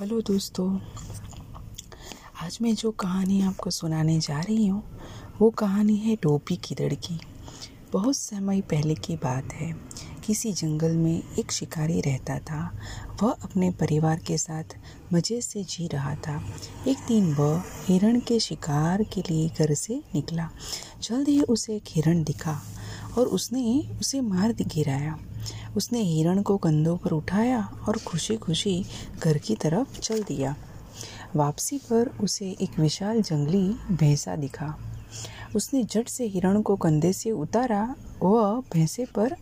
Hello दोस्तों। आज मैं जो कहानी आपको सुनाने जा रही हूँ, वो कहानी है टोपी की लड़की। बहुत समय पहले की बात है। किसी जंगल में एक शिकारी रहता था। वह अपने परिवार के साथ मज़े से जी रहा था। एक दिन वह हिरण के शिकार के लिए घर से निकला। जल्द ही उसे एक हिरण दिखा और उसने उसे मार गिराया। उसने हिरण को कंधों पर उठाया और खुशी खुशी घर की तरफ़ चल दिया। वापसी पर उसे एक विशाल जंगली भैंसा दिखा। उसने झट से हिरण को कंधे से उतारा व भैंसे पर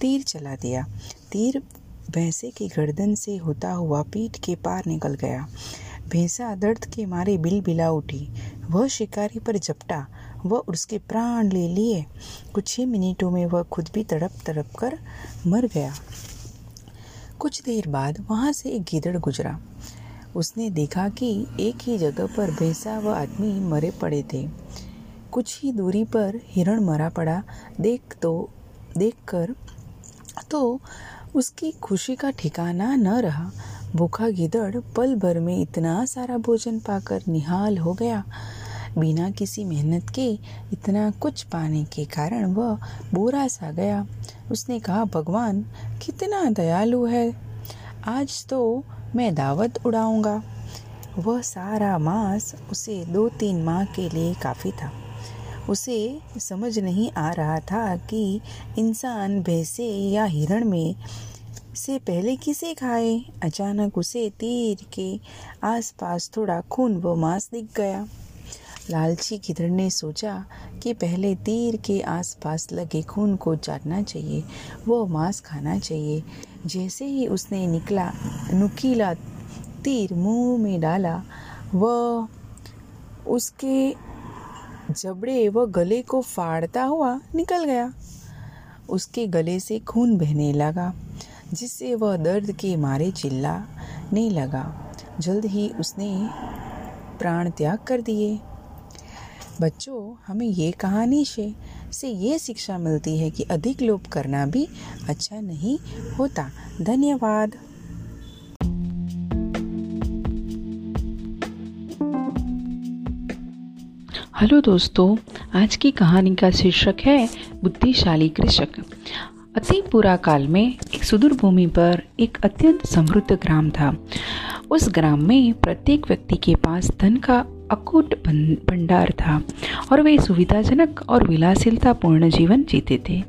तीर चला दिया। तीर भैंसे की गर्दन से होता हुआ पीठ के पार निकल गया। भैंसा दर्द के मारे बिल बिला उठी। वह शिकारी पर झपटा वह उसके प्राण ले लिए। कुछ ही मिनटों में वह खुद भी तड़प तड़प कर मर गया। कुछ देर बाद वहाँ से एक गिदड़ गुजरा। उसने देखा कि एक ही जगह पर भैंसा व आदमी मरे पड़े थे। कुछ ही दूरी पर हिरण मरा पड़ा। देख तो देख कर तो उसकी खुशी का ठिकाना न रहा। भूखा गिदड़ पल भर में इतना सारा भोजन पाकर निहाल हो गया। बिना किसी मेहनत के इतना कुछ पाने के कारण वह बोरा सा गया। उसने कहा, भगवान, कितना दयालु है। आज तो मैं दावत उड़ाऊँगा। वह सारा मांस उसे दो तीन माह के लिए काफ़ी था। उसे समझ नहीं आ रहा था कि इंसान भैंसे या हिरण में से पहले किसे खाए। अचानक उसे तीर के आसपास थोड़ा खून व मांस दिख गया। लालची गिदड़ ने सोचा कि पहले तीर के आसपास लगे खून को चाटना चाहिए, वो मांस खाना चाहिए। जैसे ही उसने निकला, नुकीला तीर मुँह में डाला, वह उसके जबड़े व गले को फाड़ता हुआ निकल गया। उसके गले से खून बहने लगा, जिससे वह दर्द के मारे चिल्लाने लगा। जल्द ही उसने प्राण त्याग कर दिए। बच्चों, हमें ये कहानी से से ये शिक्षा मिलती है कि अधिक लोभ करना भी अच्छा नहीं होता। धन्यवाद। हेलो दोस्तों, आज की कहानी का शीर्षक है बुद्धिशाली कृषक। अति पुरा काल में एक सुदूर भूमि पर एक अत्यंत समृद्ध ग्राम था। उस ग्राम में प्रत्येक व्यक्ति के पास धन का अकूट भंडार था और वे सुविधाजनक और विलासिलता पूर्ण जीवन जीते थे।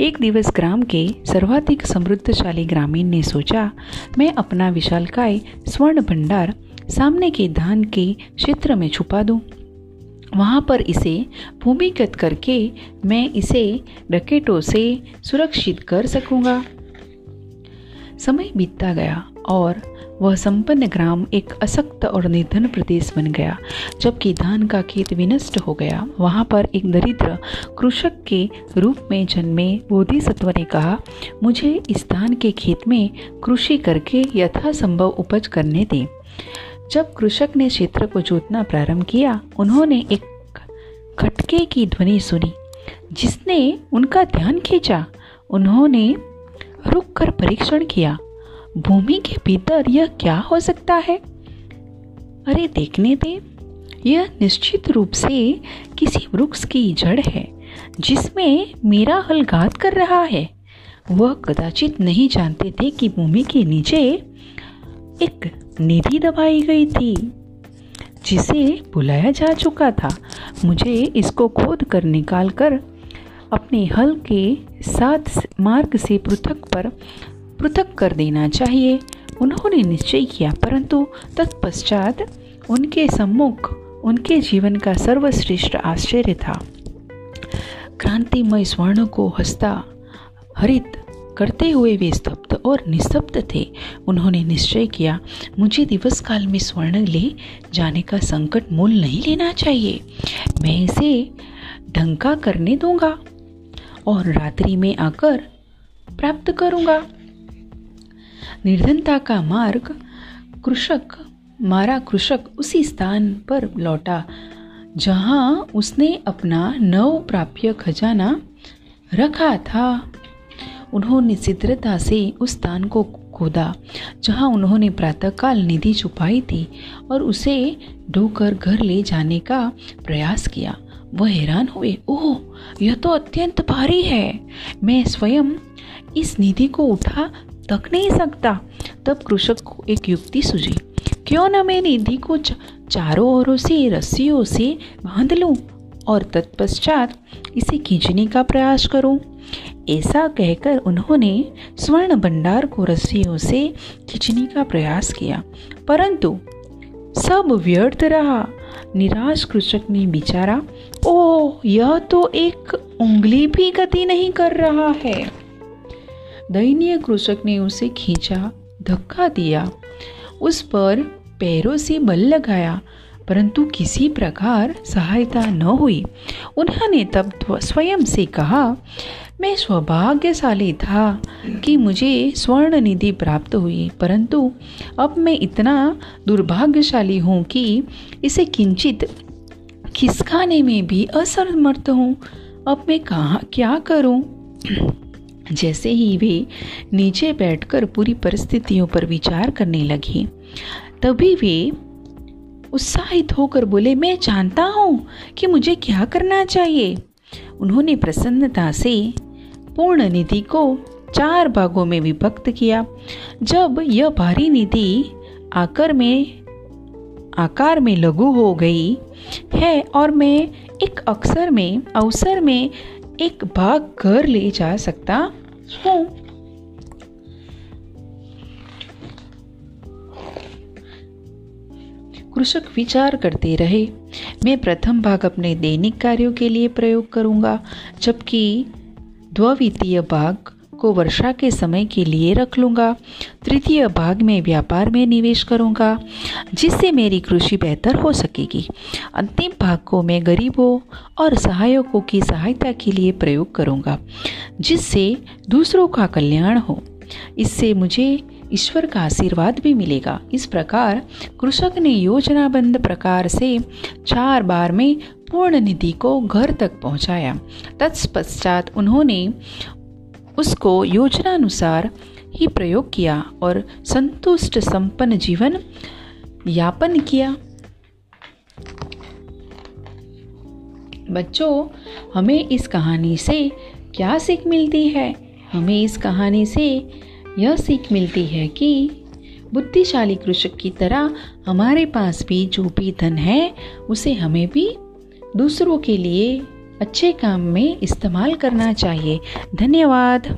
एक दिवस ग्राम के सर्वाधिक समृद्धशाली ग्रामीण ने सोचा, मैं अपना विशालकाय स्वर्ण भंडार सामने के धान के क्षेत्र में छुपा दूँ। वहाँ पर इसे भूमिगत करके मैं इसे डकेटों से सुरक्षित कर सकूँगा समय बीतता गया और वह संपन्न ग्राम एक असक्त और निर्धन प्रदेश बन गया। जबकि धान का खेत विनष्ट हो गया, वहाँ पर एक दरिद्र कृषक के रूप में जन्मे बोधिसत्व ने कहा, मुझे इस धान के खेत में कृषि करके यथासंभव उपज करने दें। जब कृषक ने क्षेत्र को जोतना प्रारंभ किया, उन्होंने एक खटके की ध्वनि सुनी, जिसने उनका ध्यान खींचा। उन्होंने रुक कर परीक्षण किया। भूमि के भीतर यह क्या हो सकता है? अरे देखने दे। यह निश्चित रूप से किसी वृक्ष की जड़ है, जिसमें मेरा हल घात कर रहा है। वह कदाचित नहीं जानते थे कि भूमि के नीचे एक निधि दबाई गई थी, जिसे बुलाया जा चुका था। मुझे इसको खोद कर निकाल कर अपने हल के साथ मार्ग से पृथक पर पृथक कर देना चाहिए। उन्होंने निश्चय किया, परंतु तत्पश्चात उनके सम्मुख उनके जीवन का सर्वश्रेष्ठ आश्चर्य था। क्रांतिमय स्वर्ण को हंसता हरित करते हुए वे स्तब्ध और निस्तब्ध थे। उन्होंने निश्चय किया, मुझे दिवस काल में स्वर्ण ले जाने का संकट मूल नहीं लेना चाहिए। मैं इसे ढंका करने दूँगा और रात्रि में आकर प्राप्त करूँगा। निर्धनता का मार्ग, कृषक, मारा कृषक उसी स्थान पर लौटा, जहाँ उसने अपना नव प्राप्य खजाना रखा था। उन्होंने शीघ्रता से उस स्थान को खोदा, जहाँ उन्होंने प्रातःकाल निधि छुपाई थी और उसे ढोकर घर ले जाने का प्रयास किया। वह हैरान हुए, ओह, यह तो अत्यंत भारी है। मैं स्वयं इस निधि को उठा तक नहीं सकता। तब कृषक को एक युक्ति सूझी, क्यों न मैं निधि को चारों ओरों से, रस्सियों से बाँध लूँ और तत्पश्चात इसे खींचने का प्रयास करूँ? ऐसा कहकर उन्होंने स्वर्ण भंडार को रस्सियों से खींचने का प्रयास किया। परंतु सब व्यर्थ रहा। निराश कृषक ने बिचारा ओ यह तो एक उंगली भी गति नहीं कर रहा है। दयनीय कृषक ने उसे खींचा, धक्का दिया। उस पर पैरों से बल लगाया, परंतु किसी प्रकार सहायता न हुई। उन्होंने तब स्वयं से कहा, मैं सौभाग्यशाली था कि मुझे स्वर्ण निधि प्राप्त हुई, परंतु अब मैं इतना दुर्भाग्यशाली हूँ कि इसे किंचित खिसकाने में भी असमर्थ हूँ। अब मैं कहाँ, क्या करूँ? जैसे ही वे नीचे बैठकर पूरी परिस्थितियों पर विचार करने लगे, तभी वे उत्साहित होकर बोले, मैं जानता हूँ कि मुझे क्या करना चाहिए। उन्होंने प्रसन्नता से पूर्ण निधि को चार भागों में विभक्त किया। जब यह भारी निधि आकर में, आकार में लघु हो गई है और मैं एक अक्सर में, अवसर में एक भाग घर ले जा सकता हूँ। कृषक विचार करते रहे, मैं प्रथम भाग अपने दैनिक कार्यों के लिए प्रयोग करूँगा, जबकि द्वितीय भाग को वर्षा के समय के लिए रख लूँगा। तृतीय भाग में व्यापार में निवेश करूँगा, जिससे मेरी कृषि बेहतर हो सकेगी। अंतिम भाग को मैं गरीबों और सहायकों की सहायता के लिए प्रयोग करूँगा, जिससे दूसरों का कल्याण हो। इससे मुझे ईश्वर का आशीर्वाद भी मिलेगा। इस प्रकार कृषक ने योजनाबंद प्रकार से चार बार में पूर्ण निधि को घर तक पहुँचाया। तत्पश्चात उन्होंने उसको योजनानुसार ही प्रयोग किया और संतुष्ट संपन्न जीवन यापन किया। बच्चों, हमें इस कहानी से क्या सीख मिलती है? हमें इस कहानी से यह सीख मिलती है कि बुद्धिशाली कृषक की तरह हमारे पास भी जो भी धन है, उसे हमें भी दूसरों के लिए अच्छे काम में इस्तेमाल करना चाहिए। धन्यवाद।